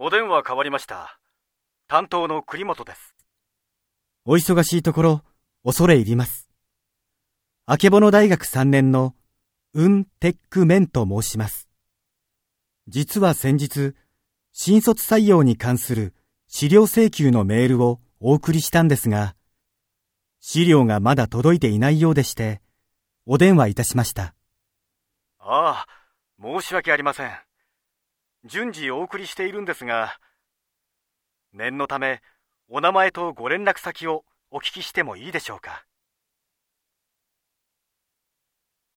お電話変わりました。担当の栗本です。お忙しいところ、恐れ入ります。あけぼの大学3年の、ウン・テック・メンと申します。実は先日、新卒採用に関する資料請求のメールをお送りしたんですが、資料がまだ届いていないようでして、お電話いたしました。ああ、申し訳ありません。順次お送りしているんですが、念のため、お名前とご連絡先をお聞きしてもいいでしょうか？